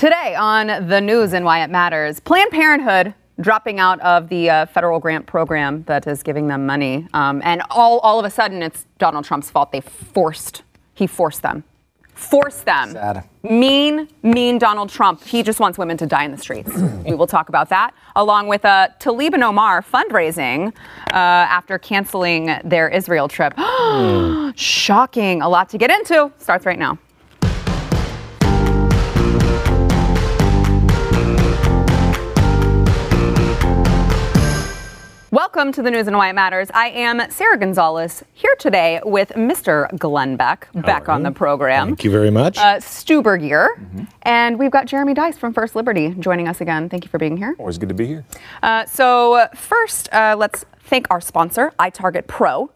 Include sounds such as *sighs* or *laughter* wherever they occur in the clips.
Today on the news and why it matters, Planned Parenthood dropping out of the uh, federal grant program that is giving them money, um, and all all of a sudden it's Donald Trump's fault. They forced he forced them, forced them. Sad. Mean, mean Donald Trump. He just wants women to die in the streets. *clears throat* we will talk about that, along with uh, Tlaib and Omar fundraising uh, after canceling their Israel trip. *gasps* Shocking. A lot to get into. Starts right now. Welcome to the news and why it matters. I am Sarah Gonzalez here today with Mr. Glenn Beck back on the program. Thank you very much. Uh, Stu Burguiere. And we've got Jeremy Dys from First Liberty joining us again. Thank you for being here. Always good to be here. Uh, so, uh, first, uh, let's thank our sponsor, iTarget Pro.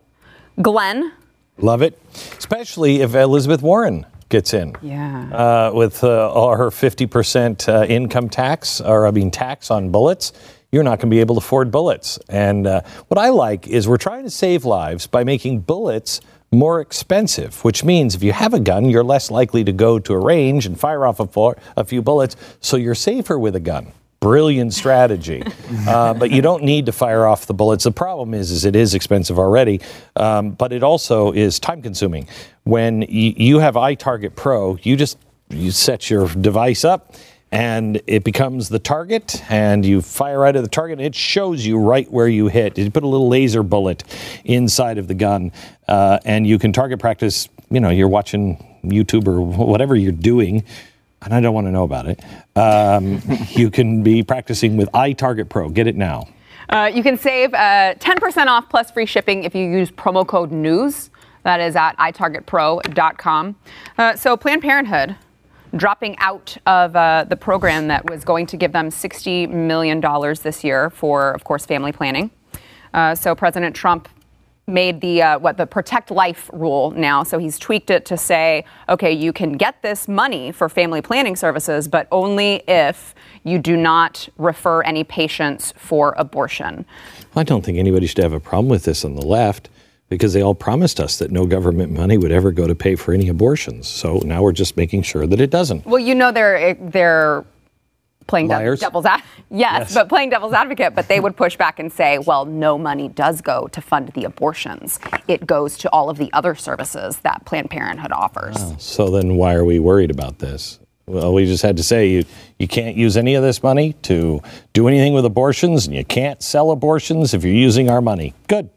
Glenn. Love it, especially if Elizabeth Warren gets in. Yeah. Uh, with uh, all her 50% uh, income tax, or I mean, tax on bullets, you're not going to be able to afford bullets. And uh, what I like is we're trying to save lives by making bullets more expensive, which means if you have a gun, you're less likely to go to a range and fire off a, four, a few bullets, so you're safer with a gun. Brilliant strategy, *laughs* uh, but you don't need to fire off the bullets. The problem is, is it is expensive already, um, but it also is time consuming. When y- you have iTarget Pro, you just you set your device up and it becomes the target and you fire right at the target and it shows you right where you hit you put a little laser bullet inside of the gun uh, and you can target practice you know you're watching youtube or whatever you're doing and i don't want to know about it um, *laughs* you can be practicing with itarget pro get it now Uh, you can save uh, 10% off plus free shipping if you use promo code NEWS. That is at itargetpro.com. Uh, so, Planned Parenthood dropping out of uh, the program that was going to give them $60 million this year for, of course, family planning. Uh, so, President Trump made the uh, what the protect life rule now. So he's tweaked it to say okay you can get this money for family planning services but only if you do not refer any patients for abortion. I don't think anybody should have a problem with this on the left because they all promised us that no government money would ever go to pay for any abortions so now we're just making sure that it doesn't well you know they're eh, they're playing Liars? devil's ad- *laughs* yes, Yes. but playing devil's advocate but they would push back and say well no money does go to fund the abortions it goes to all of the other services that planned parenthood offers So then why are we worried about this? Well, we just had to say you, you can't use any of this money to do anything with abortions, and you can't sell abortions if you're using our money. Good.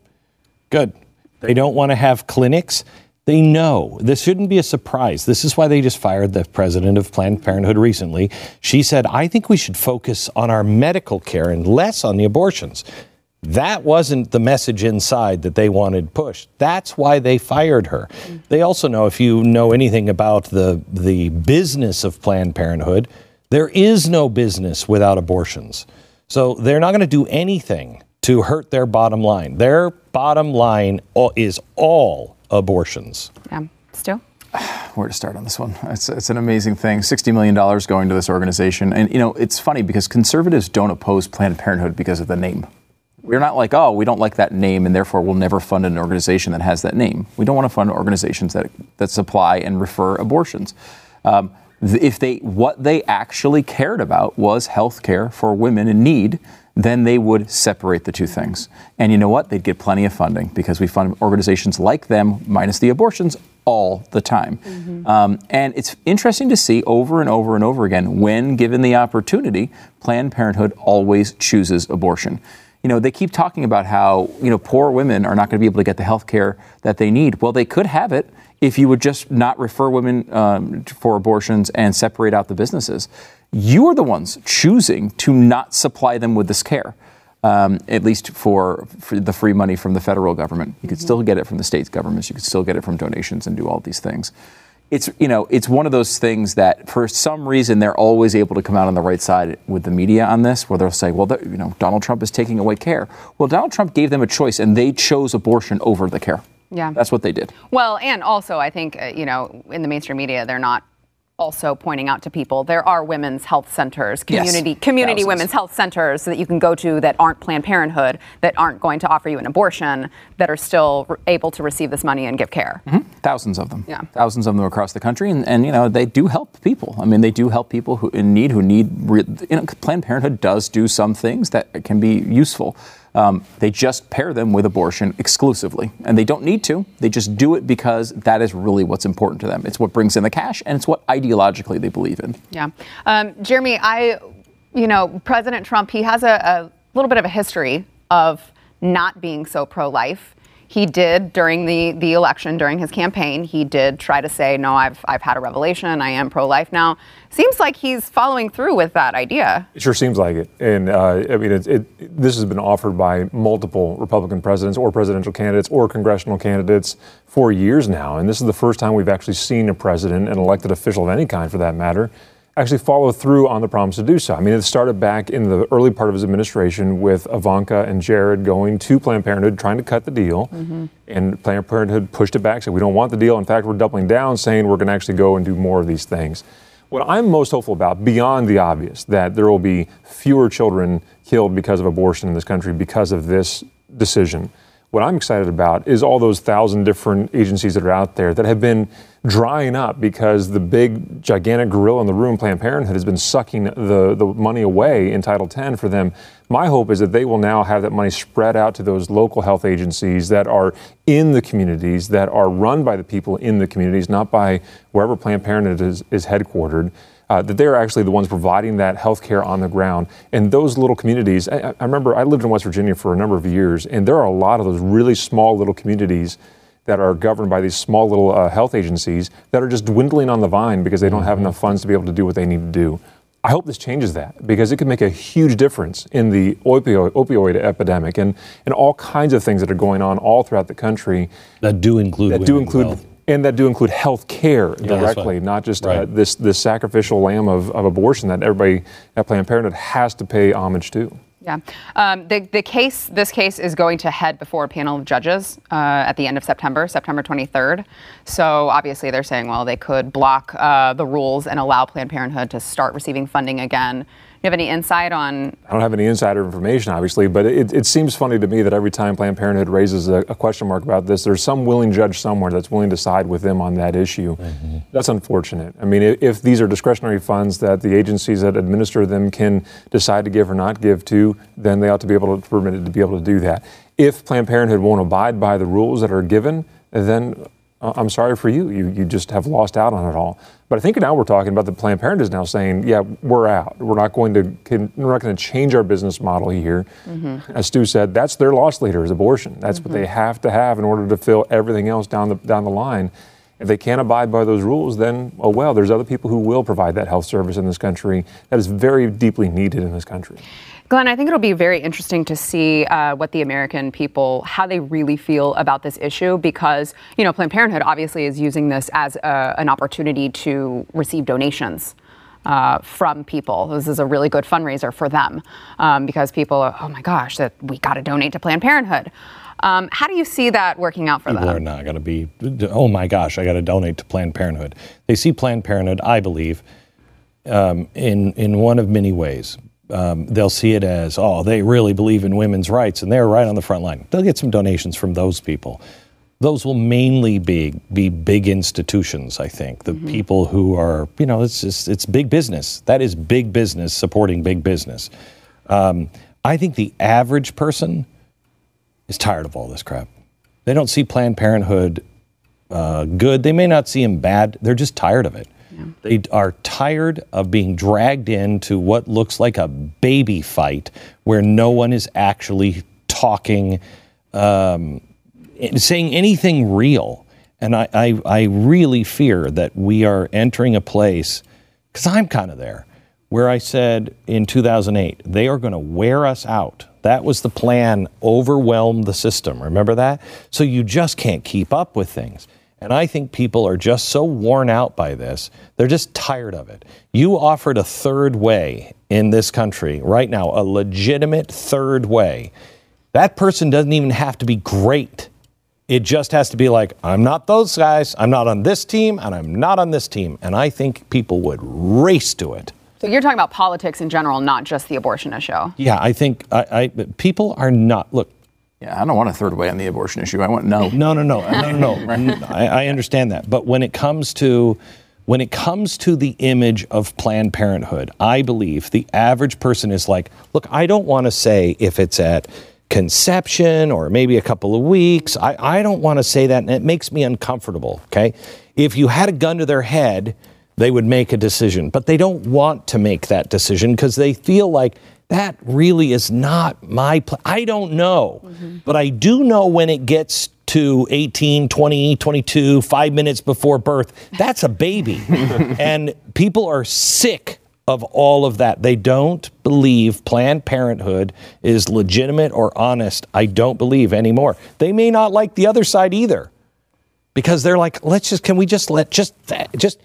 Good. They don't want to have clinics. They know. This shouldn't be a surprise. This is why they just fired the president of Planned Parenthood recently. She said, I think we should focus on our medical care and less on the abortions. That wasn't the message inside that they wanted pushed. That's why they fired her. They also know, if you know anything about the, the business of Planned Parenthood, there is no business without abortions. So they're not going to do anything to hurt their bottom line. Their bottom line is all abortions. yeah still *sighs* Where to start on this one? It's, it's an amazing thing. $60 million going to this organization. And, you know, it's funny because conservatives don't oppose Planned Parenthood because of the name. We're not like, oh, we don't like that name and therefore we'll never fund an organization that has that name. We don't want to fund organizations that, that supply and refer abortions. Um, if they, what they actually cared about was health care for women in need, then they would separate the two things. And you know what? They'd get plenty of funding because we fund organizations like them, minus the abortions, all the time. Um, and it's interesting to see over and over and over again when given the opportunity, Planned Parenthood always chooses abortion. You know, they keep talking about how, you know, poor women are not going to be able to get the health care that they need. Well, they could have it if you would just not refer women um, for abortions and separate out the businesses. You are the ones choosing to not supply them with this care um, at least for, for the free money from the federal government. You could still get it from the state governments. You could still get it from donations and do all these things. It's you know it's one of those things that for some reason they're always able to come out on the right side with the media on this, where they'll say, well, you know, Donald Trump is taking away care. Well, Donald Trump gave them a choice, and they chose abortion over the care. Yeah. that's what they did. Well, and also, I think, uh, you know, in the mainstream media, they're not also pointing out to people there are women's health centers, Yes. community community Thousands. women's health centers that you can go to that aren't Planned Parenthood, that aren't going to offer you an abortion, that are still able to receive this money and give care. Mm-hmm. Thousands of them. Yeah. Thousands of them across the country, and, and you know they do help people. I mean, they do help people who in need, who need. Re- you know, Planned Parenthood does do some things that can be useful. Um, they just pair them with abortion exclusively, and they don't need to. They just do it because that is really what's important to them. It's what brings in the cash, and it's what ideologically they believe in. Yeah. Um, Jeremy, I, you know, President Trump, he has a, a little bit of a history of not being so pro life. He did during the, the election, during his campaign, he did try to say, no, I've, I've had a revelation. I am pro life now. Seems like he's following through with that idea. It sure seems like it. And uh, I mean, it, it, this has been offered by multiple Republican presidents or presidential candidates or congressional candidates for years now. And this is the first time we've actually seen a president, an elected official of any kind for that matter, actually follow through on the promise to do so. I mean, it started back in the early part of his administration with Ivanka and Jared going to Planned Parenthood, trying to cut the deal. Mm-hmm. And Planned Parenthood pushed it back, said, we don't want the deal. In fact, we're doubling down, saying we're going to actually go and do more of these things. What I'm most hopeful about, beyond the obvious, that there will be fewer children killed because of abortion in this country because of this decision what I'm excited about is all those thousand different agencies that are out there that have been drying up because the big, gigantic gorilla in the room, Planned Parenthood, has been sucking the, the money away in Title X for them. My hope is that they will now have that money spread out to those local health agencies that are in the communities, that are run by the people in the communities, not by wherever Planned Parenthood is, is headquartered uh, that they're actually the ones providing that health care on the ground. And those little communities, I, I, remember I lived in West Virginia for a number of years, and there are a lot of those really small little communities that are governed by these small little uh, health agencies that are just dwindling on the vine because they don't have enough funds to be able to do what they need to do. I hope this changes that because it could make a huge difference in the opioid, opioid epidemic and, and all kinds of things that are going on all throughout the country. That do include that do include and that do include health care directly, yeah, not just uh, right. uh, this this sacrificial lamb of, of abortion that everybody at Planned Parenthood has to pay homage to. Yeah, um, the the case this case is going to head before a panel of judges uh, at the end of September, September 23rd. So obviously they're saying, well, they could block uh, the rules and allow Planned Parenthood to start receiving funding again you have any insight on? I don't have any insider information, obviously, but it, it seems funny to me that every time Planned Parenthood raises a, a, question mark about this, there's some willing judge somewhere that's willing to side with them on that issue. Mm-hmm. That's unfortunate. I mean, if, if these are discretionary funds that the agencies that administer them can decide to give or not give to, then they ought to be able to permit it to be able to do that. If Planned Parenthood won't abide by the rules that are given, then I'm sorry for you. You you just have lost out on it all. But I think now we're talking about the Planned Parenthood is now saying, yeah, we're out. We're not going to we're not going to change our business model here. Mm-hmm. As Stu said, that's their loss leader is abortion. That's mm-hmm. what they mm-hmm. have to have in order to fill everything else down the down the line. If they can't abide by those rules, then oh well, there's other people who will provide that health service in this country that is very deeply needed in this country. Glenn, I think it'll be very interesting to see uh, what the American people, how they really feel about this issue, because you know Planned Parenthood obviously is using this as a, an opportunity to receive donations. Uh, from people. This is a really good fundraiser for them um, because people are, oh my gosh, that we got to donate to Planned Parenthood. Um, how do you see that working out for people them? People are not going to be, oh my gosh, I got to donate to Planned Parenthood. They see Planned Parenthood, I believe, um, in in one of many ways um, they'll see it as, oh, they really believe in women's rights and they're right on the front line. They'll get some donations from those people. Those will mainly be be big institutions, I think. The mm-hmm. people who are, you know, it's just, it's big business. That is big business supporting big business. Um, I think the average person is tired of all this crap. They don't see Planned Parenthood uh, good. They may not see him bad. They're just tired of it. They are tired of being dragged into what looks like a baby fight where no one is actually talking, um, saying anything real. And I, I, I really fear that we are entering a place, because I'm kind of there, where I said in 2008, they are going to wear us out. That was the plan, overwhelm the system. Remember that? So you just can't keep up with things. And I think people are just so worn out by this, they're just tired of it. You offered a third way in this country right now, a legitimate third way. That person doesn't even have to be great. It just has to be like, I'm not those guys, I'm not on this team, and I'm not on this team. And I think people would race to it. So you're talking about politics in general, not just the abortion issue. Yeah, I think I, I, people are not. Look, Yeah, I don't want a third way on the abortion issue. I want no. No, no, no, no, no, no. *laughs* I, I understand that, but when it comes to when it comes to the image of Planned Parenthood, I believe the average person is like, look, I don't want to say if it's at conception or maybe a couple of weeks. I, I don't want to say that, and it makes me uncomfortable. Okay, if you had a gun to their head, they would make a decision, but they don't want to make that decision because they feel like that really is not my pl- I don't know. But I do know when it gets to 18, 20, 22, 5 minutes before birth, that's a baby. *laughs* and people are sick of all of that. They don't believe Planned Parenthood is legitimate or honest. I don't believe anymore. They may not like the other side either. Because they're like, let's just can we just let just just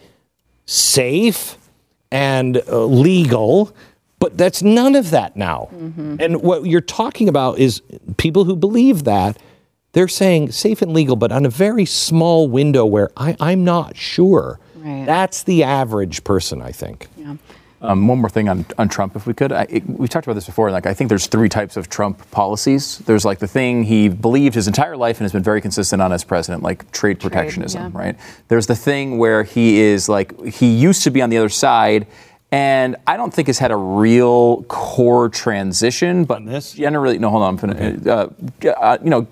safe and uh, legal, but that's none of that now. And what you're talking about is people who believe that they're saying safe and legal, but on a very small window where I, I'm not sure. Right. That's the average person, I think. Um, one more thing on, on Trump, if we could. I, it, we talked about this before. Like, I think there's three types of Trump policies. There's like the thing he believed his entire life and has been very consistent on as president, like trade protectionism, yeah. right? There's the thing where he is like he used to be on the other side, and I don't think has had a real core transition. But this? generally, no, hold on, I'm uh, uh, you know.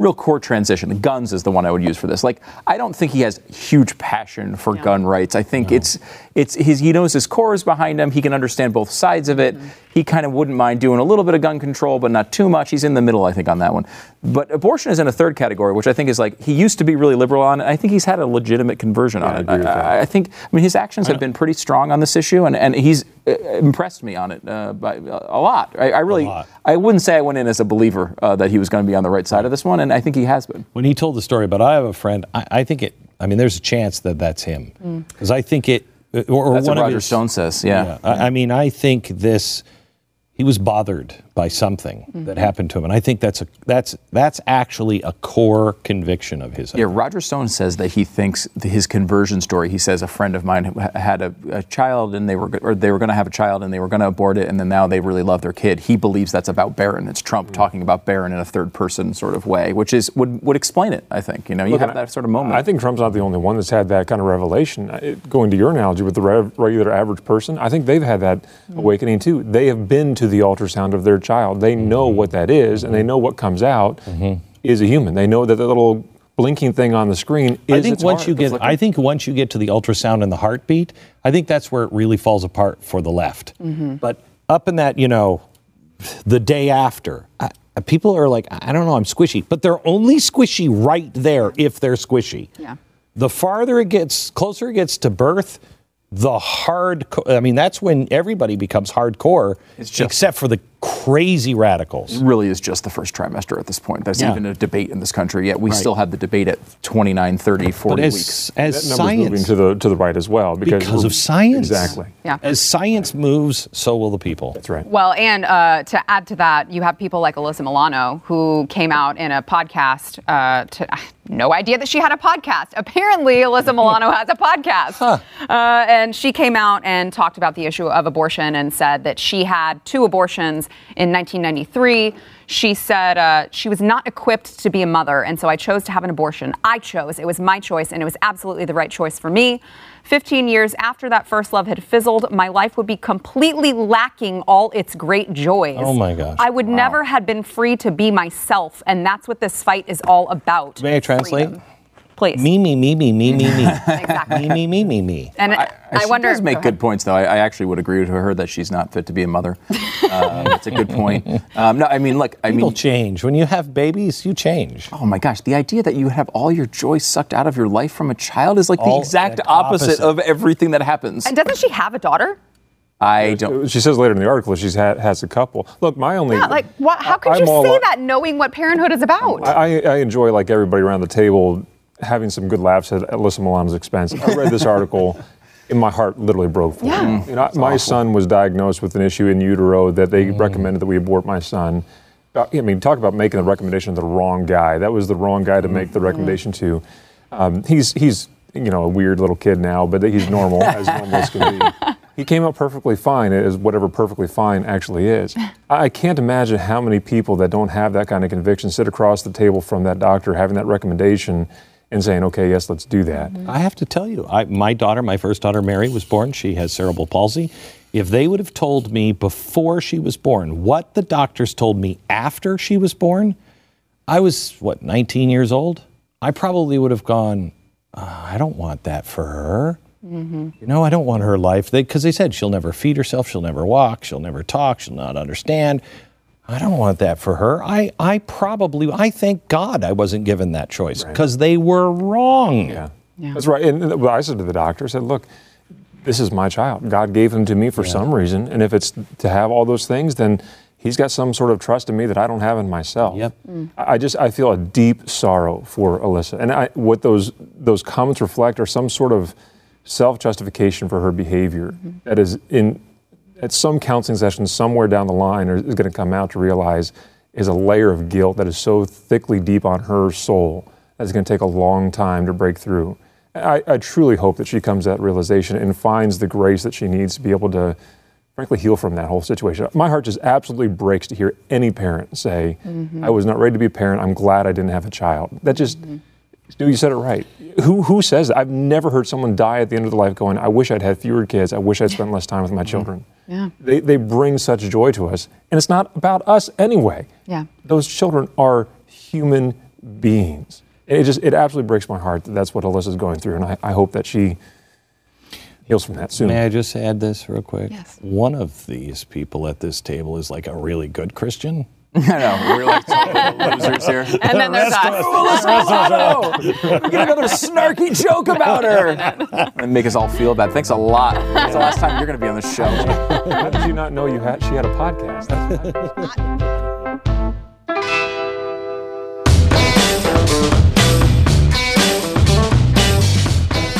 Real core transition. The guns is the one I would use for this. Like, I don't think he has huge passion for gun rights. I think it's it's his, he knows his core is behind him. He can understand both sides of it. He kind of wouldn't mind doing a little bit of gun control, but not too much. He's in the middle, I think, on that one. But abortion is in a third category, which I think is like he used to be really liberal on. it. I think he's had a legitimate conversion on I it. agree with that. I, I think. I mean, his actions have been pretty strong on this issue, and, and he's uh, impressed me on it uh, by a lot. I, I really, lot. I wouldn't say I went in as a believer uh, that he was going to be on the right side of this one, and I think he has been. When he told the story about I have a friend, I, I think it. I mean, there's a chance that that's him because I think it. Or, or That's one what Roger his- Stone says. Yeah. I, I mean, I think this. He was bothered by something that happened to him, and I think that's a that's that's actually a core conviction of his. Yeah, Roger Stone says that he thinks th- his conversion story. He says a friend of mine had a, a child and they were or they were going to have a child and they were going to abort it and then now they really love their kid. He believes that's about Barron. It's Trump talking about Barron in a third person sort of way, which is would would explain it. I think you know you Look, have I- that sort of moment. I think Trump's not the only one that's had that kind of revelation. Uh, It, going to your analogy with the re- regular average person, I think they've had that awakening too. They have been to the ultrasound of their child. They know mm-hmm. what that is, and they mm-hmm. know what comes out mm-hmm. is a human. They know that the little blinking thing on the screen is I think its once heart, you get. I think once you get to the ultrasound and the heartbeat, I think that's where it really falls apart for the left. But up in that, you know, the day after, I, people are like, I don't know, I'm squishy, but they're only squishy right there if they're squishy. Yeah. The farther it gets, closer it gets to birth, the hard. I mean, that's when everybody becomes hardcore, just- except for the crazy radicals. really is just the first trimester at this point. There's Yeah. even a debate in this country yet. We still have the debate at 29, 30, 40 But weeks. as, as that number's moving to the to the right as well because, because of science, Exactly. Yeah. As science moves, so will the people. That's right. Well, and uh, to add to that, you have people like Alyssa Milano who came out in a podcast. Uh, to, no idea that she had a podcast. Apparently, Alyssa Milano *laughs* has a podcast, uh, and she came out and talked about the issue of abortion and said that she had two abortions in 1993. She said uh, she was not equipped to be a mother, and so I chose to have an abortion. I chose. It was my choice, and it was absolutely the right choice for me. 15 years after that first love had fizzled, my life would be completely lacking all its great joys. Oh my gosh. I would never have been free to be myself, and that's what this fight is all about. May I translate? Freedom. Please. Me, me, me, me, me, me, me. *laughs* Exactly. me, me, me, me, me. And I, I she wonder. does make go good ahead. points, though. I, I actually would agree with her that she's not fit to be a mother. *laughs* Uh, that's a good point. Um, no, I mean, look, I mean People mean, change. When you have babies, you change. oh my gosh, the idea that you have all your joy sucked out of your life from a child is like the All exact the opposite, opposite. of everything that happens. And doesn't she have a daughter? I don't. She says later in the article she's had, has a couple. Look, my only Yeah, like, what, how could I'm you say up- that knowing what parenthood is about? I, I enjoy, like everybody around the table, having some good laughs at Alyssa Milano's expense. I read this article, and my heart literally broke for Yeah. her. You know, my son was diagnosed with an issue in utero that they recommended that we abort my son. Uh, I mean, talk about making the recommendation to the wrong guy. That was the wrong guy to make the recommendation to. Um, he's he's you know a weird little kid now, but he's normal as *laughs* normal as can be. he came out perfectly fine as whatever perfectly fine actually is. *laughs* I I can't imagine how many people that don't have that kind of conviction sit across the table from that doctor having that recommendation and saying, okay, yes, let's do that. I have to tell you, I, my daughter, my first daughter, Mary, was born. She has cerebral palsy. If they would have told me before she was born what the doctors told me after she was born, I was, what, 19 years old? I probably would have gone, uh, I don't want that for her. You know, I don't want her life. Because they, said she'll never feed herself, she'll never walk, she'll never talk, she'll not understand. I don't want that for her. I, I probably, I thank God I wasn't given that choice because they were wrong. Yeah. That's right. And I said to the doctor, I said, look, this is my child. God gave him to me for some reason. And if it's to have all those things, then he's got some sort of trust in me that I don't have in myself. Yep. Mm. I I just, I feel a deep sorrow for Alyssa. And I, what those, those comments reflect are some sort of self-justification for her behavior mm-hmm. that is in, at some counseling session somewhere down the line is going to come out to realize is a layer of guilt that is so thickly deep on her soul that it's going to take a long time to break through. I, I truly hope that she comes to that realization and finds the grace that she needs to be able to, frankly, heal from that whole situation. My heart just absolutely breaks to hear any parent say, mm-hmm. I was not ready to be a parent. I'm glad I didn't have a child. That just, Stu, you said it right. Who, who says that? I've never heard someone die at the end of their life going, I wish I'd had fewer kids. I wish I'd spent less time with my mm-hmm. children. Yeah. They, they bring such joy to us. And it's not about us anyway. Yeah. Those children are human beings. And it just, it absolutely breaks my heart that that's what Alyssa's going through. And I, I hope that she heals from that soon. May I just add this real quick? Yes. One of these people at this table is like a really good Christian. *laughs* I know. We're like totally *laughs* the losers here. And then there's us. Oh, we get another snarky joke about her. *laughs* And make us all feel bad. Thanks a lot. It's the last time you're going to be on the show. How did you not know you had, she had a podcast? That's-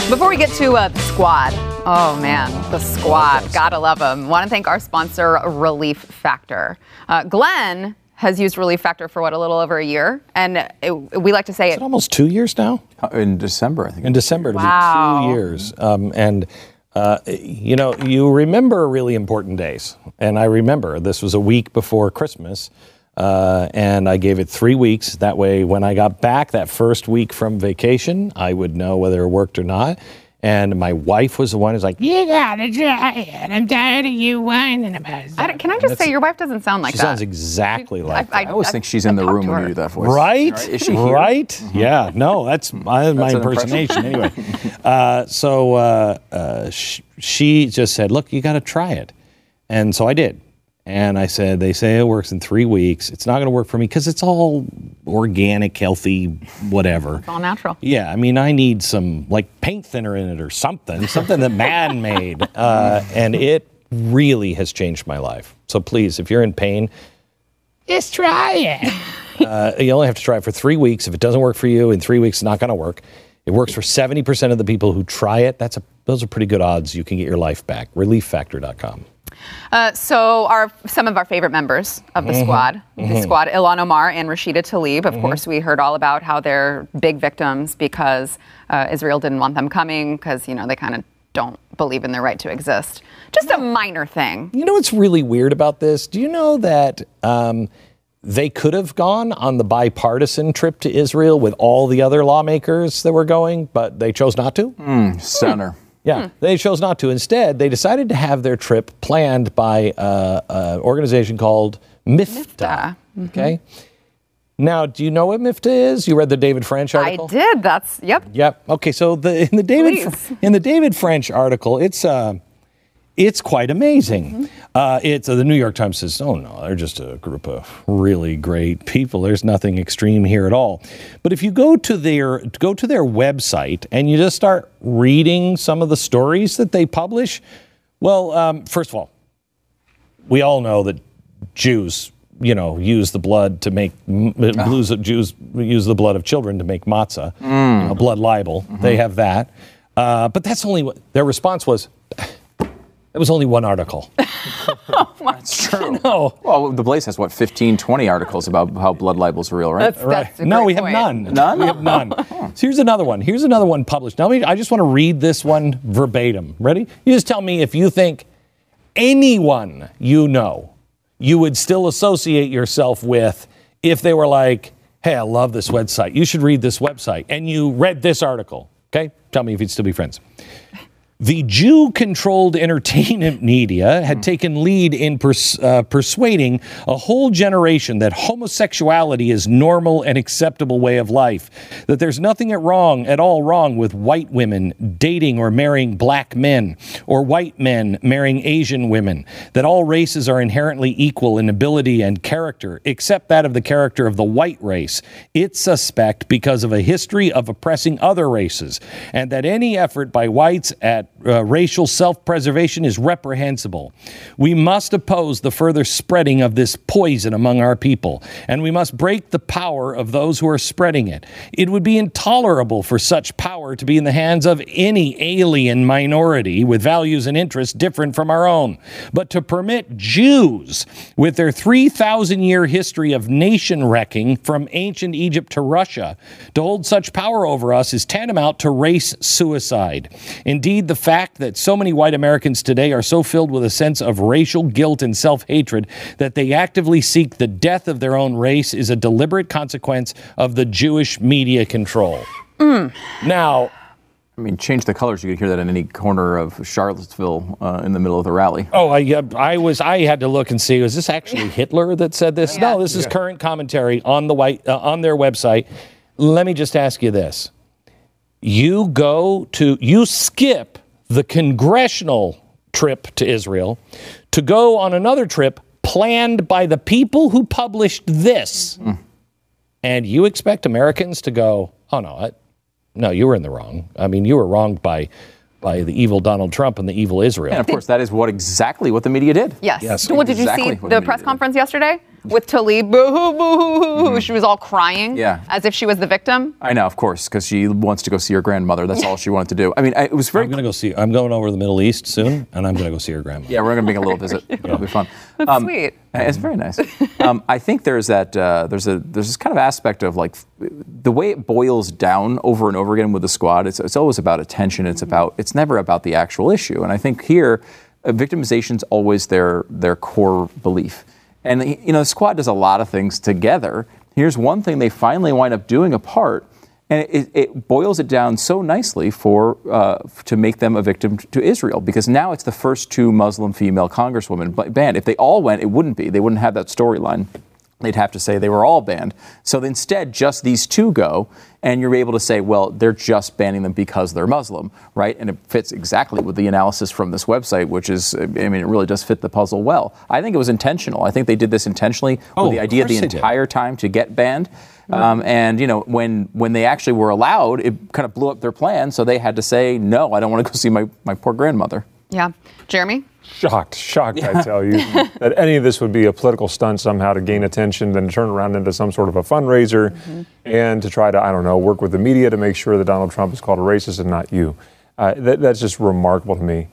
Before we get to uh, the squad, oh man, the squad, gotta love them. Want to thank our sponsor, Relief Factor. Uh, Glenn has used Relief Factor for what, a little over a year? And it, we like to say it. Almost two years now. In December, I think. In December, it'll Wow. be two years. Um, and, uh, you know, you remember really important days. And I remember this was a week before Christmas. Uh, and I gave it three weeks. That way, when I got back that first week from vacation, I would know whether it worked or not. And my wife was the one who's like, You gotta try it. I'm tired of you whining about it. I can I just say, your wife doesn't sound like that. she that. sounds exactly like that. I always think she's in the room when her. you do that voice. Right? Is she here? Right? Yeah. No, that's my, *laughs* my That's an impersonation anyway. *laughs* Uh, so uh, uh, sh- she just said, "Look, you got to try it," and so I did. And I said, "They say it works in three weeks. It's not going to work for me because it's all organic, healthy, whatever." It's all natural. Yeah, I mean, I need some like paint thinner in it or something, something that man *laughs* made. Uh, and it really has changed my life. So please, if you're in pain, Just try it. *laughs* uh, you only have to try it for three weeks. If it doesn't work for you in three weeks, it's not going to work. It works for 70% of the people who try it. That's a, those are pretty good odds you can get your life back. ReliefFactor.com. Uh, so, our some of our favorite members of the squad, the squad, Ilhan Omar and Rashida Tlaib. Of course, we heard all about how they're big victims because uh, Israel didn't want them coming because you know they kind of don't believe in their right to exist. Just a minor thing. You know what's really weird about this? Do you know that um, they could have gone on the bipartisan trip to Israel with all the other lawmakers that were going, but they chose not to? Stunner. Yeah, they chose not to. Instead, they decided to have their trip planned by uh, an organization called MIFTAH. Okay. Now, do you know what MIFTAH is? You read the David French article. I did. That's yep. Yep. Okay. So the in the David in the David French article, it's uh, it's quite amazing. Uh, it's uh, the New York Times says, "Oh no, they're just a group of really great people. There's nothing extreme here at all." But if you go to their go to their website and you just start reading some of the stories that they publish, well, um, first of all, we all know that Jews, you know, use the blood to make m- Jews, Jews use the blood of children to make matzah, you know, blood libel. They have that, uh, but that's only what their response was. It was only one article. *laughs* That's true. *laughs* No, Well, the Blaze has what 15, 20 articles about how blood libel's are real, right? That's, that's a no, great we have point. none. None? We have none. *laughs* so here's another one. Here's another one published. Now, me- I just want to read this one verbatim. Ready? You just tell me if you think anyone you know you would still associate yourself with if they were like, hey, I love this website. You should read this website. And you read this article. Okay? Tell me if you'd still be friends. The Jew controlled entertainment *laughs* media had taken lead in pers- uh, persuading a whole generation that homosexuality is normal and acceptable way of life, that there's nothing at wrong at all wrong with white women dating or marrying black men or white men marrying Asian women, that all races are inherently equal in ability and character except that of the character of the white race. It's suspect because of a history of oppressing other races and that any effort by whites at uh, racial self preservation is reprehensible. We must oppose the further spreading of this poison among our people, and we must break the power of those who are spreading it. It would be intolerable for such power to be in the hands of any alien minority with values and interests different from our own. But to permit Jews, with their 3,000 year history of nation wrecking from ancient Egypt to Russia, to hold such power over us is tantamount to race suicide. Indeed, the fact that so many white Americans today are so filled with a sense of racial guilt and self hatred that they actively seek the death of their own race is a deliberate consequence of the Jewish media control. Now, I mean, change the colors. You could hear that in any corner of Charlottesville uh, in the middle of the rally. Oh, I, I was. I had to look and see. Was this actually Hitler that said this? No, this is current commentary on the white uh, on their website. Let me just ask you this: You go to you skip the congressional trip to Israel to go on another trip planned by the people who published this, and you expect Americans to go? Oh no, I, no, you were in the wrong. I mean, you were wronged by by the evil Donald Trump and the evil Israel. And of course, that is what exactly what the media did. Yes. Yes. What did you Exactly see what the press needed. conference yesterday with Tlaib? Boo hoo, boo hoo, hoo, hoo. She was all crying, Mm-hmm. Yeah. as if she was the victim. I know, of course, because she wants to go see her grandmother. That's all she wanted to do. I mean, I, it was very. I'm gonna go see. I'm going over to the Middle East soon, and I'm gonna go see her grandma. Yeah, we're going to make a little visit. *laughs* It'll be fun. Um, sweet. It's very nice. Um, I think there's that. Uh, there's a there's this kind of aspect of like the way it boils down over and over again with the squad. It's it's always about attention. It's about it's never about the actual issue. And I think here, uh, victimization's always their their core belief. And you know, the squad does a lot of things together. Here's one thing they finally wind up doing apart. And it, it boils it down so nicely for uh, to make them a victim to Israel because now it's the first two Muslim female congresswomen banned. If they all went, it wouldn't be. They wouldn't have that storyline. They'd have to say they were all banned. So instead, just these two go, and you're able to say, well, they're just banning them because they're Muslim, right? And it fits exactly with the analysis from this website, which is, I mean, it really does fit the puzzle well. I think it was intentional. I think they did this intentionally Oh, with the of idea the course they did. entire time to get banned. Um, and you know when when they actually were allowed, it kind of blew up their plan. So they had to say, "No, I don't want to go see my, my poor grandmother." Yeah. Jeremy? Shocked, shocked, I tell you, *laughs* that any of this would be a political stunt somehow to gain attention, then turn around into some sort of a fundraiser, and to try to, I don't know, work with the media to make sure that Donald Trump is called a racist and not you. Uh, that, that's just remarkable to me.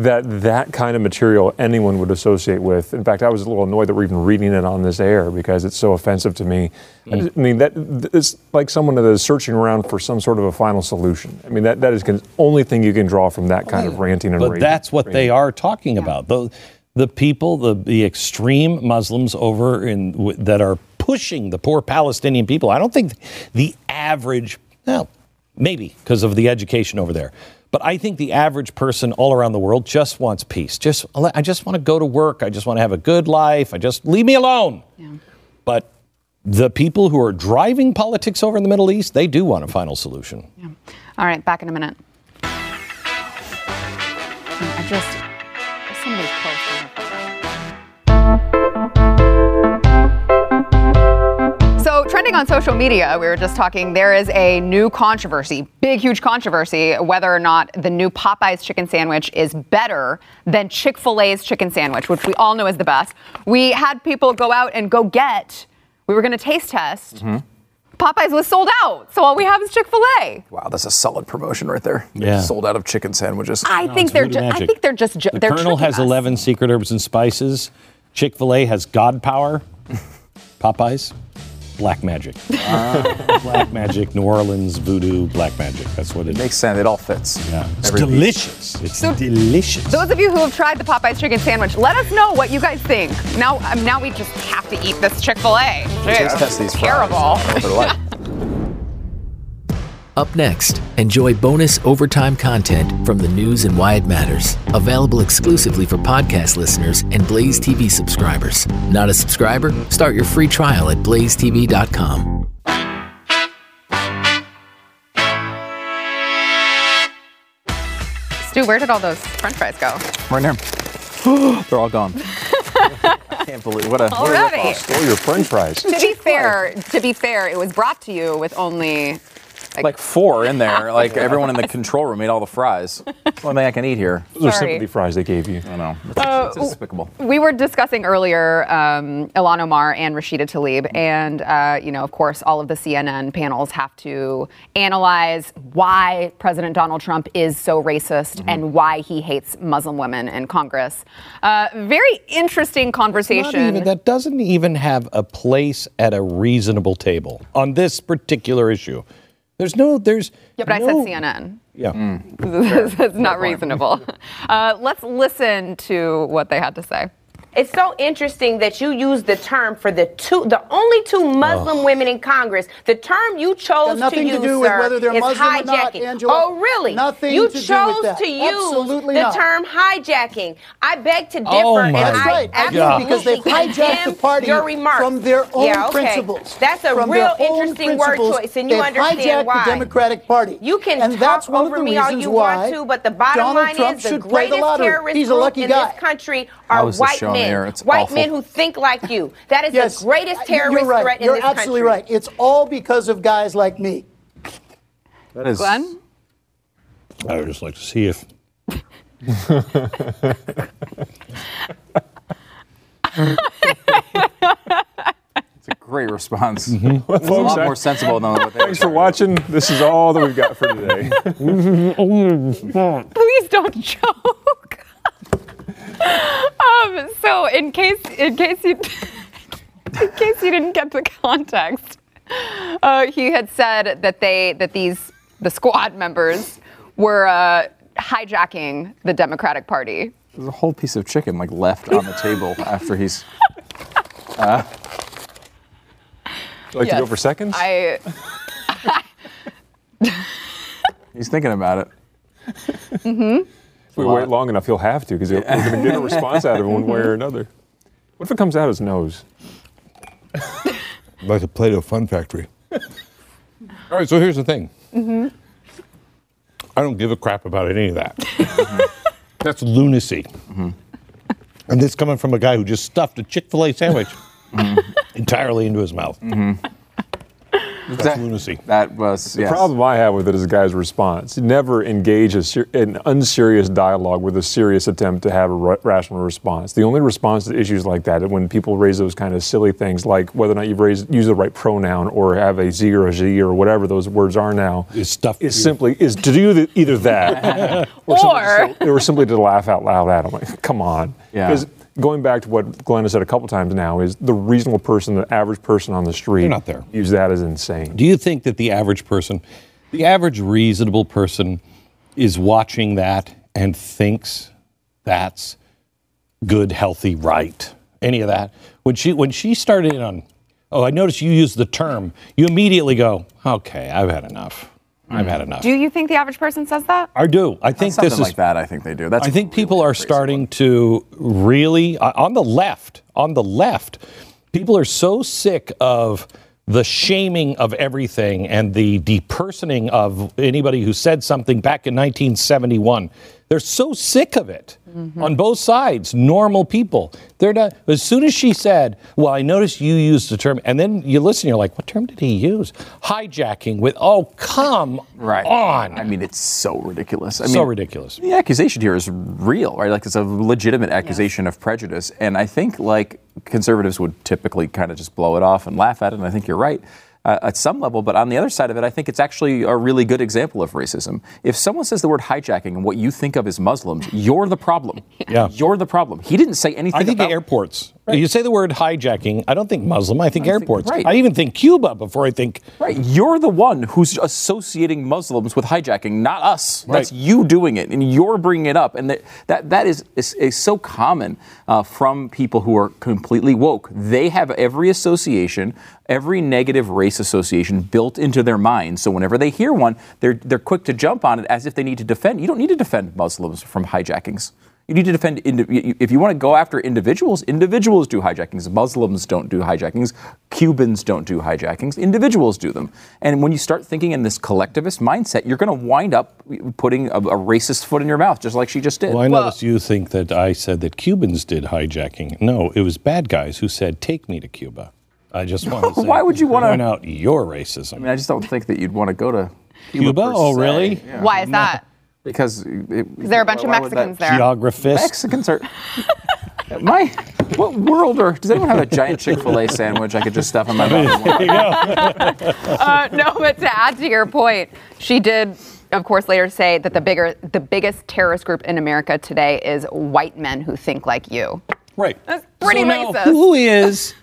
That that kind of material anyone would associate with. In fact, I was a little annoyed that we're even reading it on this air because it's so offensive to me. I mm. just- I mean, that it's like someone that is searching around for some sort of a final solution. I mean, that, that is the only thing you can draw from that kind of ranting and But raging. that's what they are talking about. The, the people, the, the extreme Muslims over in w- that are pushing the poor Palestinian people. I don't think the average, well, maybe because of the education over there. But I think the average person all around the world just wants peace. Just I just want to go to work. I just want to have a good life. I just leave me alone. Yeah. But the people who are driving politics over in the Middle East, they do want a final solution. Yeah. All right, back in a minute. I just, some of trending on social media, we were just talking, there is a new controversy, big, huge controversy, whether or not the new Popeyes chicken sandwich is better than Chick fil A's chicken sandwich, which we all know is the best. We had people go out and go get, we were going to taste test. Mm-hmm. Popeyes was sold out, so all we have is Chick fil A. Wow, that's a solid promotion right there. Yeah. sold out of chicken sandwiches. I think they're voodoo just. I think they're just. ju- The they're Colonel has us. 11 secret herbs and spices. Chick fil A has God power. *laughs* Popeyes. Black magic. *laughs* black magic, New Orleans voodoo, black magic. That's what it is. Makes sense. It all fits. Yeah. It's Every piece. delicious. It's delicious. Those of you who have tried the Popeyes chicken sandwich, let us know what you guys think. Now, um, now we just have to eat this Chick Fil A. Let's test these fries. Terrible. *laughs* What they're like. Up next, enjoy bonus overtime content from the news and why it matters. Available exclusively for podcast listeners and Blaze TV subscribers. Not a subscriber? Start your free trial at blazetv.com. Stu, where did all those French fries go? Right there. *gasps* they're all gone. *laughs* I can't believe what a Already. Stole your French fries. To be fair, to be fair, it was brought to you with only like four in there. Like *laughs* everyone in the control room ate all the fries. It's the only thing I can eat here. Those are sympathy fries they gave you. I know. It's, Uh, it's despicable. We were discussing earlier um, Ilhan Omar and Rashida Tlaib, and uh, you know, of course, all of the CNN panels have to analyze why President Donald Trump is so racist and why he hates Muslim women in Congress. Uh, very interesting conversation. even, that doesn't even have a place at a reasonable table on this particular issue. There's no, there's. yeah, but I said CNN. Yeah. *laughs* It's not reasonable. Uh, let's listen to what they had to say. It's so interesting that you use the term for the two, the only two Muslim women in Congress. The term you chose Got nothing to to use, do with sir, whether they're is Muslim or not, hijacking. Angela. Oh, really? Nothing you to do with chose that. to use Absolutely the not. term hijacking. I beg to oh differ, Oh, and my That's I right. I do, absolutely because they've hijacked the party your remarks. from their own yeah, okay. principles. That's a From real interesting word choice, and you they've understand hijacked why. the Democratic Party. You can and talk that's one over of the me all you want to, but the bottom Donald line Trump is the should the greatest lottery. terrorist He's a group lucky in this country are white men. Here? It's white awful. men who think like you. That is yes, the greatest terrorist you're right. threat in You're this absolutely right. It's all because of guys like me. That is. Glenn? I would just like to see if. It's a great response. Mm-hmm. It's a lot more sensible than what they Thanks for watching. This is all that we've got for today. *laughs* Mm-hmm. Please don't joke. Um, so in case in case you *laughs* in case you didn't get the context, uh, he had said that they that these the squad members were uh, hijacking the Democratic Party. There's a whole piece of chicken like left on the table *laughs* after he's. like to go for seconds? I *laughs* He's thinking about it. if we wait long enough, he'll have to because we're going to get a response out of him one way or another. What if it comes out his nose? *laughs* Like a Play-Doh Fun Factory. All right, so here's the thing. Mm-hmm. I don't give a crap about any of that. Mm-hmm. That's lunacy. Mm-hmm. And this coming from a guy who just stuffed a Chick-fil-A sandwich entirely into his mouth. That's lunacy. That was The yes. problem I have with it is the guy's response. He never engage a ser- an unserious dialogue with a serious attempt to have a ra- rational response. The only response to issues like that when people raise those kind of silly things, like whether or not you've raised, used the right pronoun or have a Z or a Z or whatever those words are now, Is stuff is you- simply is to do the, either that *laughs* or, Or- simply, or simply to laugh out loud at them. Like, come on, Yeah. Going back to what Glenn has said a couple times now is the reasonable person, the average person on the street, You're not there. use that as insane. Do you think that the average person, the average reasonable person, is watching that and thinks that's good, healthy, right? Any of that? When she when she started in on, oh, I noticed you used the term. You immediately go, okay, I've had enough. I've had enough. do you think the average person says that? I do. I think Something this is like that. I think they do. That's. I think really people are crazy. starting to really uh, on the left, on the left, people are so sick of the shaming of everything and the depersoning of anybody who said something back in 1971. They're so sick of it mm-hmm. on both sides. Normal people. They're not. As soon as she said, "Well, I noticed you used the term," and then you listen, you're like, "What term did he use?" Hijacking with, "Oh, come Right. on!" I mean, it's so ridiculous. I so mean, ridiculous. The accusation here is real, right? Like it's a legitimate accusation of prejudice, and I think like conservatives would typically kind of just blow it off and laugh at it. And I think you're right. Uh, at some level, but on the other side of it, I think it's actually a really good example of racism. If someone says the word hijacking and what you think of as Muslims, you're the problem. *laughs* Yeah. You're the problem. He didn't say anything about I think about airports. You say the word hijacking. I don't think Muslim. I think airports. right. I even think Cuba before I think. Right. You're the one who's associating Muslims with hijacking, not us. Right. That's you doing it, and you're bringing it up. And that that, that is, is, is so common uh, from people who are completely woke. They have every association, every negative race association built into their mind. So whenever they hear one, they're, they're quick to jump on it as if they need to defend. You don't need to defend Muslims from hijackings. You need to defend, indi- if you want to go after individuals, individuals do hijackings. Muslims don't do hijackings. Cubans don't do hijackings. Individuals do them. And when you start thinking in this collectivist mindset, you're going to wind up putting a, a racist foot in your mouth, just like she just did. Well, I noticed you think that I said that Cubans did hijacking. No, it was bad guys who said, "Take me to Cuba." I just want to *laughs* say, Why would you wanna- point out your racism? I mean, I just don't think that you'd want to go to Cuba. Cuba? per Oh, se. really? Yeah. Why is that? Because it, Is there are a bunch of why would that- Mexicans there? Geographist. Mexicans are. *laughs* My, what world are? Does anyone have a giant Chick Fil A sandwich I could just stuff in my *laughs* mouth? There you go. *laughs* Uh, no, but to add to your point, she did, of course, later say that the bigger, the biggest terrorist group in America today is white men who think like you. Right. That's pretty So now. Who is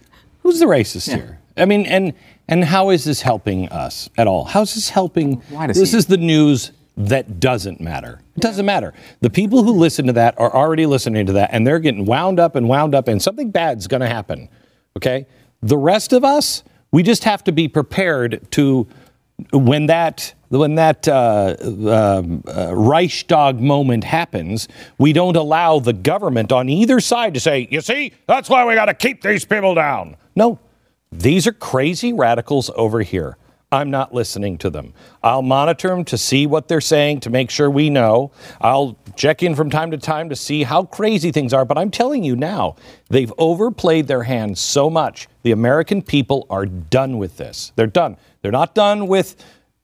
who's the racist here? I mean, and and how is this helping us at all? How's this helping? Why does this he- is the news that doesn't matter. It doesn't matter. The people who listen to that are already listening to that, and they're getting wound up and wound up, and something bad's going to happen. Okay. The rest of us, we just have to be prepared to when that when that uh, um, uh, Reichstag moment happens, we don't allow the government on either side to say, "You see, that's why we got to keep these people down." No, these are crazy radicals over here. I'm not listening to them. I'll monitor them to see what they're saying to make sure we know. I'll check in from time to time to see how crazy things are. But I'm telling you now, they've overplayed their hand so much. The American people are done with this. They're done. They're not done with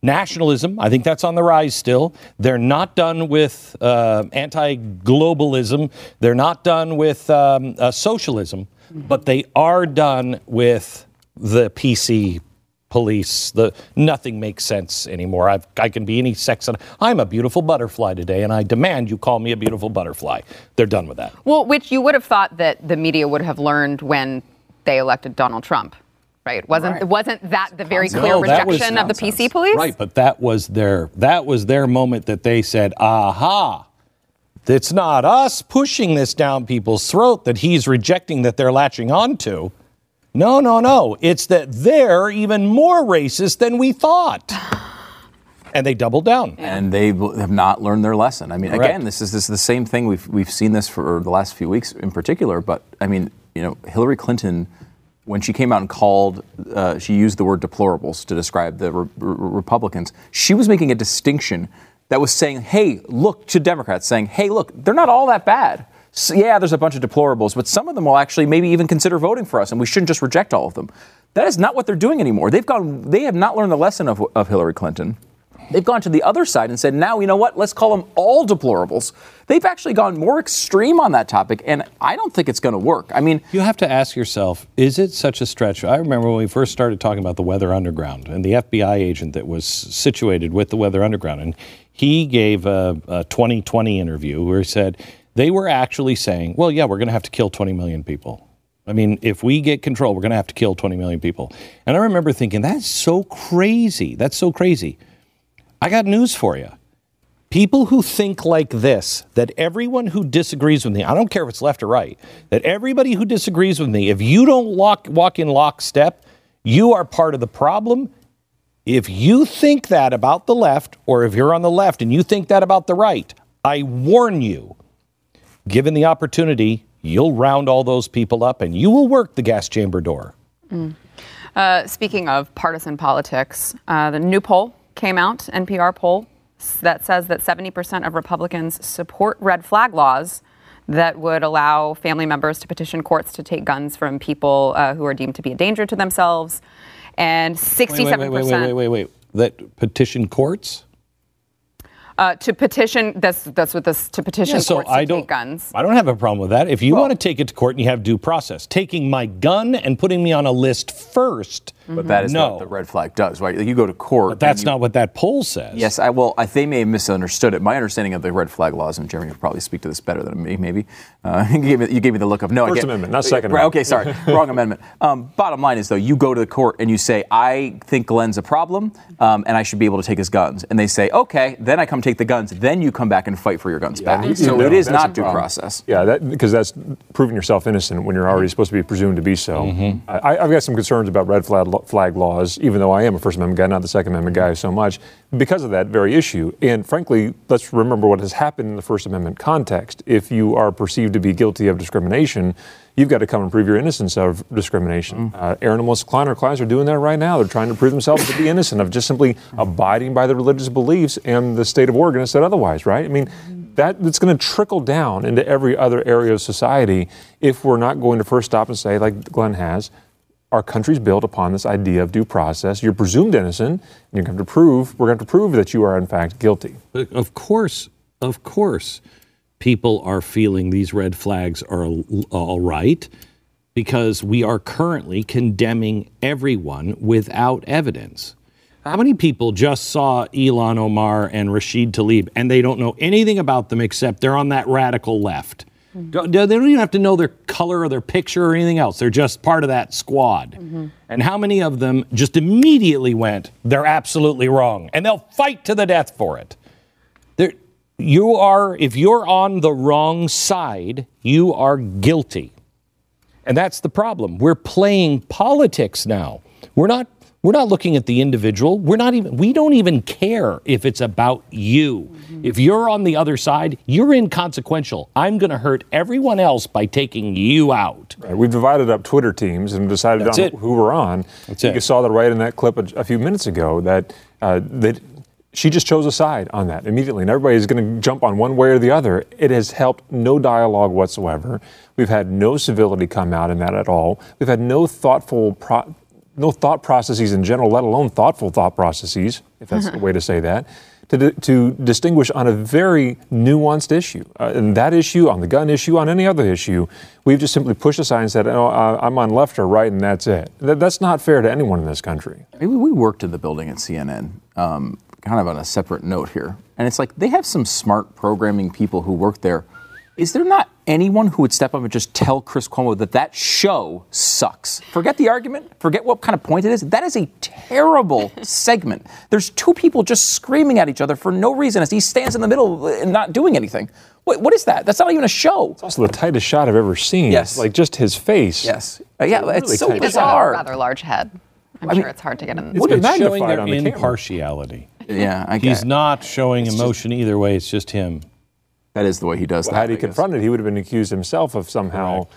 nationalism. I think that's on the rise still. They're not done with uh, anti globalism. They're not done with um, uh, socialism. But they are done with the PC police. The nothing makes sense anymore. I've, I can be any sex. and- I'm a beautiful butterfly today, and I demand you call me a beautiful butterfly. They're done with that. Well, which you would have thought that the media would have learned when they elected Donald Trump, right? Wasn't Right. wasn't that the very clear No, was rejection of the. PC police? Right, but that was their that was their moment that they said, "Aha." It's not us pushing this down people's throat that he's rejecting that they're latching onto. No, no, no. It's that they're even more racist than we thought. *sighs* And they doubled down. and they have not learned their lesson. I mean, Correct. again, this is this is the same thing. We've we've seen this for the last few weeks in particular. But I mean, you know, Hillary Clinton, when she came out and called, uh, she used the word deplorables to describe the re- re- Republicans. She was making a distinction that was saying, "Hey, look," to Democrats, saying, "Hey, look, they're not all that bad." So, yeah, there's a bunch of deplorables, but some of them will actually maybe even consider voting for us, and we shouldn't just reject all of them. That is not what they're doing anymore. They've gone. They have not learned the lesson of, of Hillary Clinton. They've gone to the other side and said, now, you know what? Let's call them all deplorables. They've actually gone more extreme on that topic, and I don't think it's going to work. I mean, You have to ask yourself, is it such a stretch? I remember when we first started talking about the Weather Underground and the FBI agent that was situated with the Weather Underground. And he gave a, a 2020 interview where he said they were actually saying, well, yeah, we're going to have to kill 20 million people. I mean, if we get control, we're going to have to kill 20 million people. And I remember thinking, that's so crazy. That's so crazy. I got news for you. People who think like this, that everyone who disagrees with me, I don't care if it's left or right, that everybody who disagrees with me, if you don't walk, walk in lockstep, you are part of the problem. If you think that about the left, or if you're on the left and you think that about the right, I warn you, given the opportunity, you'll round all those people up and you will work the gas chamber door. Uh, speaking of partisan politics, uh, the new poll came out, NPR poll, that says that 70% of Republicans support red flag laws that would allow family members to petition courts to take guns from people uh, who are deemed to be a danger to themselves. And 67% Wait, wait, wait, wait, wait, wait, wait. That petition courts? Uh, to petition, that's, that's what this, to petition Yeah, so courts I don't. guns. I don't have a problem with that. If you want to take it to court and you have due process, taking my gun and putting me on a list first But that is No. what the red flag does, right? You go to court. But that's you- not what that poll says. Yes, I well, I, they may have misunderstood it. My understanding of the red flag laws, and Jeremy will probably speak to this better than me, maybe. Uh, *laughs* you, gave me, you gave me the look of no. I First get- Amendment, not Second Right, Amendment. Okay, sorry, *laughs* wrong amendment. Um, bottom line is though, you go to the court and you say, I think Glenn's a problem, um, and I should be able to take his guns, and they say, okay, then I come take the guns, then you come back and fight for your guns back. you- So you it know, is not due process. Yeah, that, because that's proving yourself innocent when you're already supposed to be presumed to be so. I, I've got some concerns about red flag, flag laws, even though I am a First Amendment guy, not the Second Amendment guy so much, because of that very issue. And frankly, let's remember what has happened in the First Amendment context. If you are perceived to be guilty of discrimination, you've got to come and prove your innocence of discrimination. Mm-hmm. Uh, Aaron and Melissa Klein, our clients, are doing that right now. They're trying to prove themselves to be innocent of just simply mm-hmm. abiding by their religious beliefs, and the state of Oregon has said otherwise, right? I mean, mm-hmm. that, that's going to trickle down into every other area of society if we're not going to first stop and say, like Glenn has, our country's built upon this idea of due process. You're presumed innocent, and you're going to prove, we're going to prove that you are in fact guilty. Of course, of course, people are feeling these red flags are all- all right because we are currently condemning everyone without evidence. How many people just saw Ilhan Omar and Rashida Tlaib and they don't know anything about them except they're on that radical left? They don't even have to know their color or their picture or anything else. They're just part of that squad. And how many of them just immediately went, they're absolutely wrong, and they'll fight to the death for it? There, you are, if you're on the wrong side, you are guilty. And that's the problem. We're playing politics now. We're not we're not looking at the individual. We're not even we don't even care if it's about you. If you're on the other side, you're inconsequential. I'm going to hurt everyone else by taking you out. Right, We've divided up Twitter teams and decided That's on it. who we're on. That's you it. saw that right in that clip a, a few minutes ago that uh, that she just chose a side on that immediately, and everybody is going to jump on one way or the other. It has helped no dialogue whatsoever. We've had no civility come out in that at all. We've had no thoughtful. Pro- no thought processes in general, let alone thoughtful thought processes, if that's the *laughs* way to say that, to, to distinguish on a very nuanced issue. Uh, and that issue, on the gun issue, on any other issue, we've just simply pushed aside and said, oh, uh, I'm on left or right, and that's it. That, that's not fair to anyone in this country. Maybe we worked in the building at CNN, um, kind of on a separate note here. And it's like they have some smart programming people who work there. Is there not anyone who would step up and just tell Chris Cuomo that that show sucks? Forget the argument, forget what kind of point it is. That is a terrible *laughs* segment. There's two people just screaming at each other for no reason as he stands in the middle and not doing anything. What, what is that? That's not even a show. It's also the tightest shot I've ever seen. Yes. Like just his face. Yes. Uh, yeah, really it's so tight. He does have a bizarre. rather large head. I'm I mean, sure it's hard to get in. It's It's showing magnified their on the camera. impartiality. Yeah, I He's not showing emotion either way. It's just him. That is the way he does Well, that. had he I guess. confronted, he would have been accused himself of somehow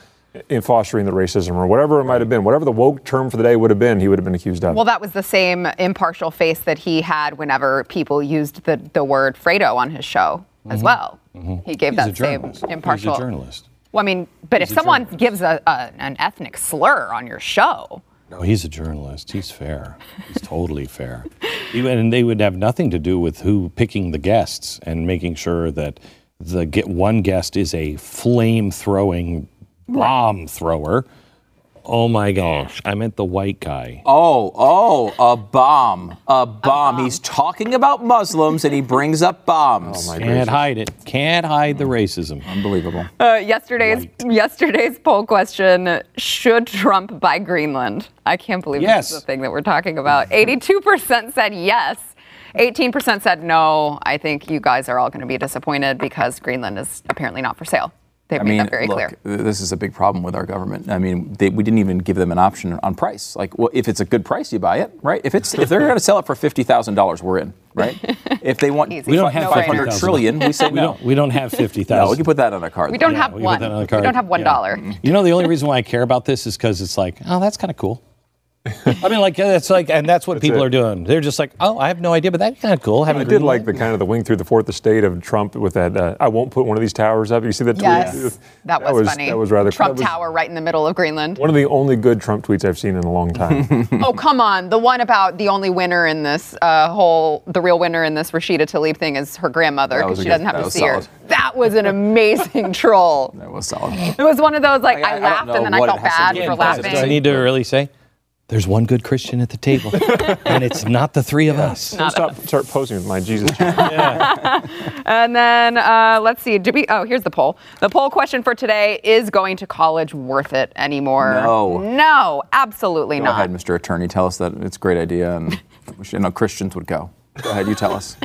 in fostering the racism or whatever it might have been. Whatever the woke term for the day would have been, he would have been accused of. Well, that was the same impartial face that he had whenever people used the, the word Fredo on his show as well. He gave Mm-hmm. He's a that same impartial. He's a journalist. Well, I mean, but if He's a someone journalist. gives a, a, an ethnic slur on your show, No, he's a journalist. He's fair. He's totally fair. *laughs* Even and they would have nothing to do with who picking the guests and making sure that the get one guest is a flame throwing bomb thrower. Oh my gosh! I meant the white guy. Oh, oh, a bomb. A bomb. He's talking about Muslims and he brings up bombs. Oh, my Can't gracious. hide it. Can't hide the racism. Unbelievable. uh, yesterday's yesterday's poll question: Should Trump buy Greenland? I can't believe Yes. this is the thing that we're talking about. Eighty-two percent said yes. 18% said no. I think you guys are all going to be disappointed because Greenland is apparently not for sale. They've I made mean, that very look, clear. this is a big problem with our government. I mean, they, we didn't even give them an option on price. Like, well, if it's a good price, you buy it, right? If it's if they're going to sell it for fifty thousand dollars, we're in, right? *laughs* If they want Easy. We don't have five hundred trillion. we say We no. don't. We don't have fifty thousand. No, we can put that on a card. We don't though. have we put one. that on the We don't have one Yeah. You know, the only reason why I care about this is because it's like, oh, that's kind of cool. I mean, like it's like, and that's what people it. are doing. They're just like, oh, I have no idea, but that's kind of cool. I did Greenland. like the kind of the wing through the fourth estate of Trump with that. Uh, I won't put one of these towers up. You see that tweet? Yes, that was, funny. That was rather Trump that was Tower right in the middle of Greenland. One of the only good Trump tweets I've seen in a long time. *laughs* *laughs* oh come on, the one about the only winner in this uh, whole, the real winner in this Rashida Tlaib thing is her grandmother because she good- doesn't have to was see her. That was an amazing *laughs* troll. That was solid. It was one of those like I- I I, laughed know and then I felt it has to bad for with Do I need to really say? There's one good Christian at the table, *laughs* and it's not the three of us. Don't stop, start posing with my Jesus. *laughs* And then uh, let's see. Did we? Oh, here's the poll. The poll question for today is: Going to college worth it anymore? No. No, absolutely not. Go not. ahead, Mr. Attorney. Tell us that it's a great idea and *laughs* you know, Christians would go. Go ahead, you tell us.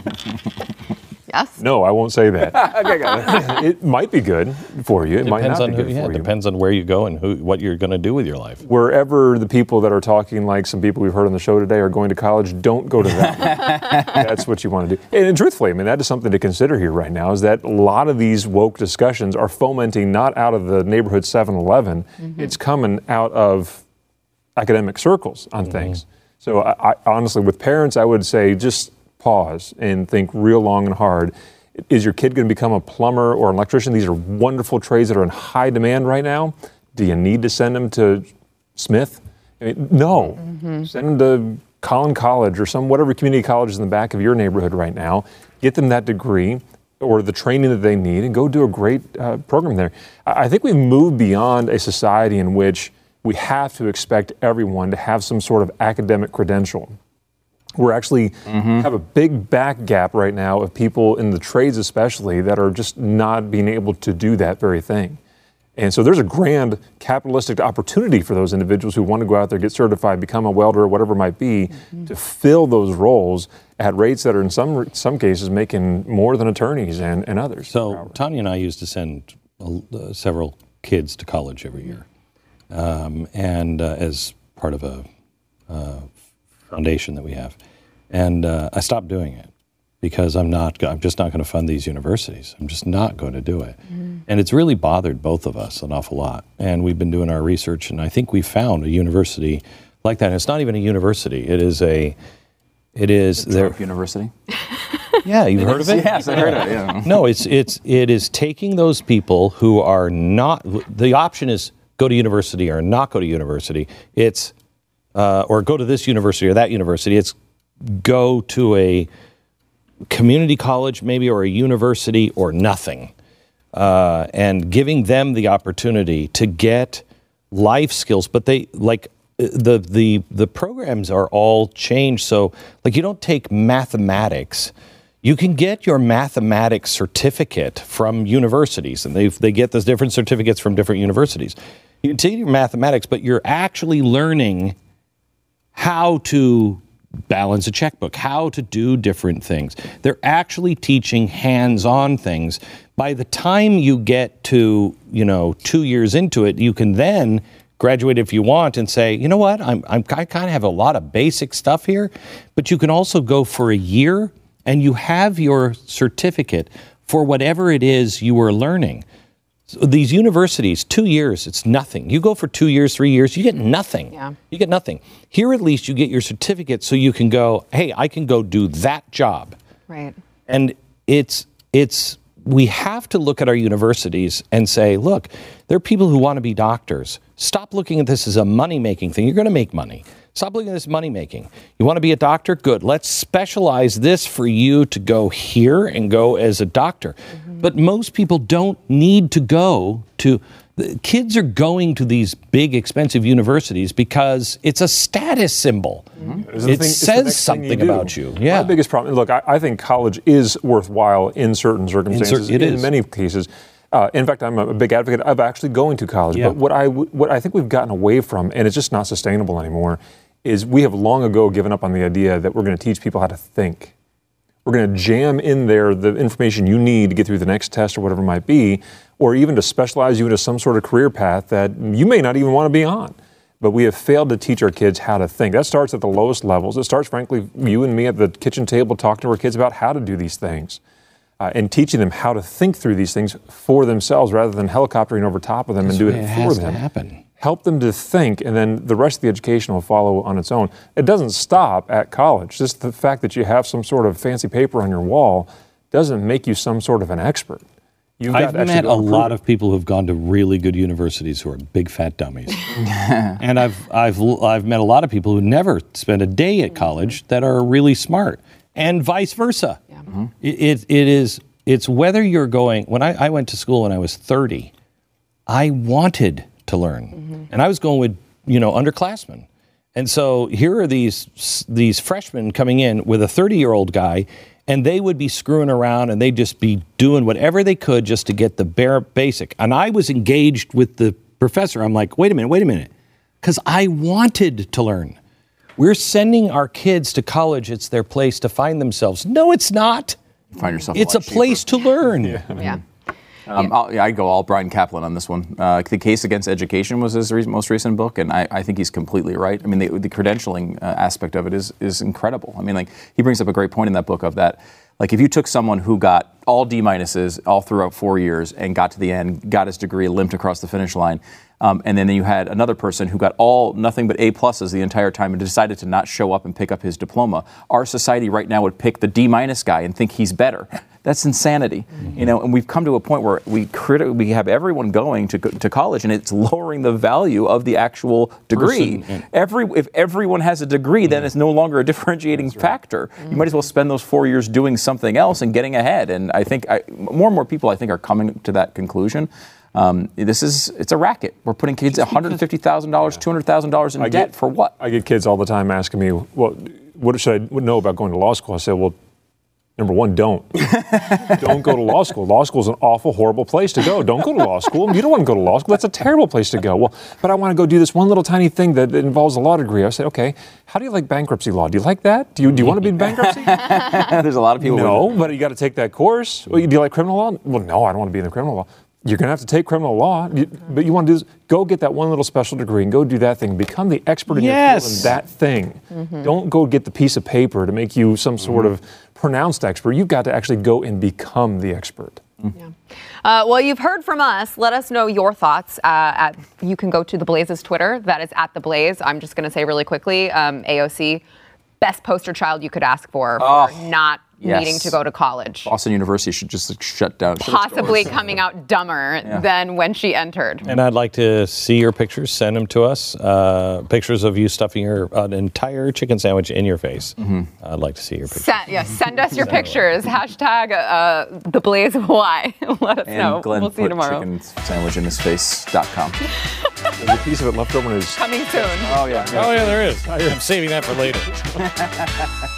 Yes. No, I won't say that. *laughs* *laughs* it might be good for you. It might Depends not on be who. good Yeah, for you. depends on where you go and who, what you're going to do with your life. Wherever the people that are talking, like some people we've heard on the show today, are going to college, don't go to that. *laughs* That's what you want to do. And, and truthfully, I mean, that is something to consider here right now. Is that a lot of these woke discussions are fomenting not out of the neighborhood 7-Eleven. Mm-hmm. It's coming out of academic circles on mm-hmm. things. So I, I, honestly, with parents, I would say just pause and think real long and hard. Is your kid going to become a plumber or an electrician? These are wonderful trades that are in high demand right now. Do you need to send them to Smith? I mean, no. Send them to Collin College or some whatever community college is in the back of your neighborhood right now. Get them that degree or the training that they need and go do a great uh, program there. I think we've moved beyond a society in which we have to expect everyone to have some sort of academic credential. We're actually have a big back gap right now of people in the trades, especially, that are just not being able to do that very thing. And so there's a grand capitalistic opportunity for those individuals who want to go out there, get certified, become a welder, or whatever it might be, to fill those roles at rates that are in some some cases making more than attorneys and, and others. So Tanya and I used to send uh, several kids to college every year, um, and uh, as part of a uh, foundation that we have, and uh, I stopped doing it because I'm not. I'm just not going to fund these universities. I'm just not going to do it, and it's really bothered both of us an awful lot. And we've been doing our research, and I think we found a university like that. And it's not even a university. It is a. It is there. Trump University. *laughs* Yeah, you've heard of it. Yes, I heard of it. Yeah. *laughs* No, it's it's it is taking those people who are not. The option is go to university or not go to university. It's uh, or go to this university or that university. It's go to a community college maybe or a university or nothing, uh, and giving them the opportunity to get life skills. But they like the the the programs are all changed. So like you don't take mathematics. You can get your mathematics certificate from universities, and they they get those different certificates from different universities. You can take your mathematics, but you're actually learning how to balance a checkbook, how to do different things. They're actually teaching hands-on things. By the time you get to, you know, 2 years into it, you can then graduate if you want and say, "You know what? I'm, I'm I kind of have a lot of basic stuff here, but you can also go for a year and you have your certificate for whatever it is you were learning." So these universities, two years, it's nothing. You go for two years, three years, you get nothing. Yeah. You get nothing. Here, at least, you get your certificate so you can go, hey, I can go do that job. Right. And it's, it's, we have to look at our universities and say, look, there are people who want to be doctors. Stop looking at this as a money making thing. You're going to make money. Stop looking at this money making. You want to be a doctor? Good. Let's specialize this for you to go here and go as a doctor. Mm-hmm. But most people don't need to go to. Kids are going to these big, expensive universities because it's a status symbol. Mm-hmm. It's the It thing- says something do. about you. Yeah. My biggest problem, look, I, I think college is worthwhile in certain circumstances. it in is. many cases. Uh, in fact, I'm a big advocate of actually going to college. Yeah. But what I w- what I think we've gotten away from, and it's just not sustainable anymore, is we have long ago given up on the idea that we're going to teach people how to think. We're going to jam in there the information you need to get through the next test or whatever it might be, or even to specialize you into some sort of career path that you may not even want to be on. But we have failed to teach our kids how to think. That starts at the lowest levels. It starts, frankly, you and me at the kitchen table talking to our kids about how to do these things uh, and teaching them how to think through these things for themselves rather than helicoptering over top of them and doing it it for them happen. help them to think, and then the rest of the education will follow on its own. It doesn't stop at college. Just the fact that you have some sort of fancy paper on your wall doesn't make you some sort of an expert. I've got to actually met a lot of people who've gone to really good universities who are big fat dummies, *laughs* and I've I've I've met a lot of people who never spent a day at college that are really smart, and vice versa. Mm-hmm. It, it it is it's whether you're going. When I, I went to school when I was 30, I wanted to learn, mm-hmm. and I was going with you know underclassmen, And so here are these these freshmen coming in with a 30 year old guy, and they would be screwing around and they'd just be doing whatever they could just to get the bare basic. And I was engaged with the professor. I'm like, wait a minute, wait a minute, because I wanted to learn. We're sending our kids to college. It's their place to find themselves. No, it's not. Find yourself. It's a lot place cheaper. to learn. Yeah. Um, I'll, yeah, I'd go all Bryan Caplan on this one. Uh, the case against education was his re- most recent book, and I, I think he's completely right. I mean, the, the credentialing uh, aspect of it is is incredible. I mean, like he brings up a great point in that book of that. Like if you took someone who got all D minuses all throughout four years and got to the end, got his degree, limped across the finish line, um, and then you had another person who got all nothing but A pluses the entire time and decided to not show up and pick up his diploma, our society right now would pick the D minus guy and think he's better. That's insanity, you know. And we've come to a point where we criti- we have everyone going to to college, and it's lowering the value of the actual degree. Person, Every if everyone has a degree, then it's no longer a differentiating factor. You might as well spend those four years doing something else and getting ahead. And I think I, more and more people, I think, are coming to that conclusion. Um, this is it's a racket. We're putting kids one hundred fifty thousand dollars, two hundred thousand dollars in I debt get- for what? I get kids all the time asking me, "Well, what should I know about going to law school?" I say, "Well, number one, don't. *laughs* don't go to law school. Law school is an awful, horrible place to go. Don't go to law school. You don't want to go to law school. That's a terrible place to go. Well, but I want to go do this one little tiny thing that involves a law degree. I say, okay, how do you like bankruptcy law? Do you like that? Do you, do you want to be in bankruptcy? *laughs* There's a lot of people. no, but you got to take that course. Well, do you like criminal law? Well, no, I don't want to be in the criminal law. You're going to have to take criminal law, you- but you want to do this, go get that one little special degree and go do that thing. Become the expert in your field in that thing. Don't go get the piece of paper to make you some sort of pronounced expert. You've got to actually go and become the expert. Uh, well, you've heard from us. Let us know your thoughts. Uh, at, you can go to the Blaze's Twitter. That is at the Blaze. I'm just going to say really quickly, um, AOC, best poster child you could ask for for not yes. needing to go to college. Boston University should just like, shut down. Possibly doors. coming out dumber than when she entered. And I'd like to see your pictures. Send them to us. Uh, pictures of you stuffing your an entire chicken sandwich in your face. I'd like to see your pictures. Send, yeah, send us your pictures. Hashtag uh, the Blaze of Why. *laughs* Let us And know. Glenn we'll see you tomorrow. chicken sandwich in his face.com. *laughs* There's a piece of it left over in his. Coming soon. Oh yeah. Oh yeah, there is. I'm saving that for later. *laughs*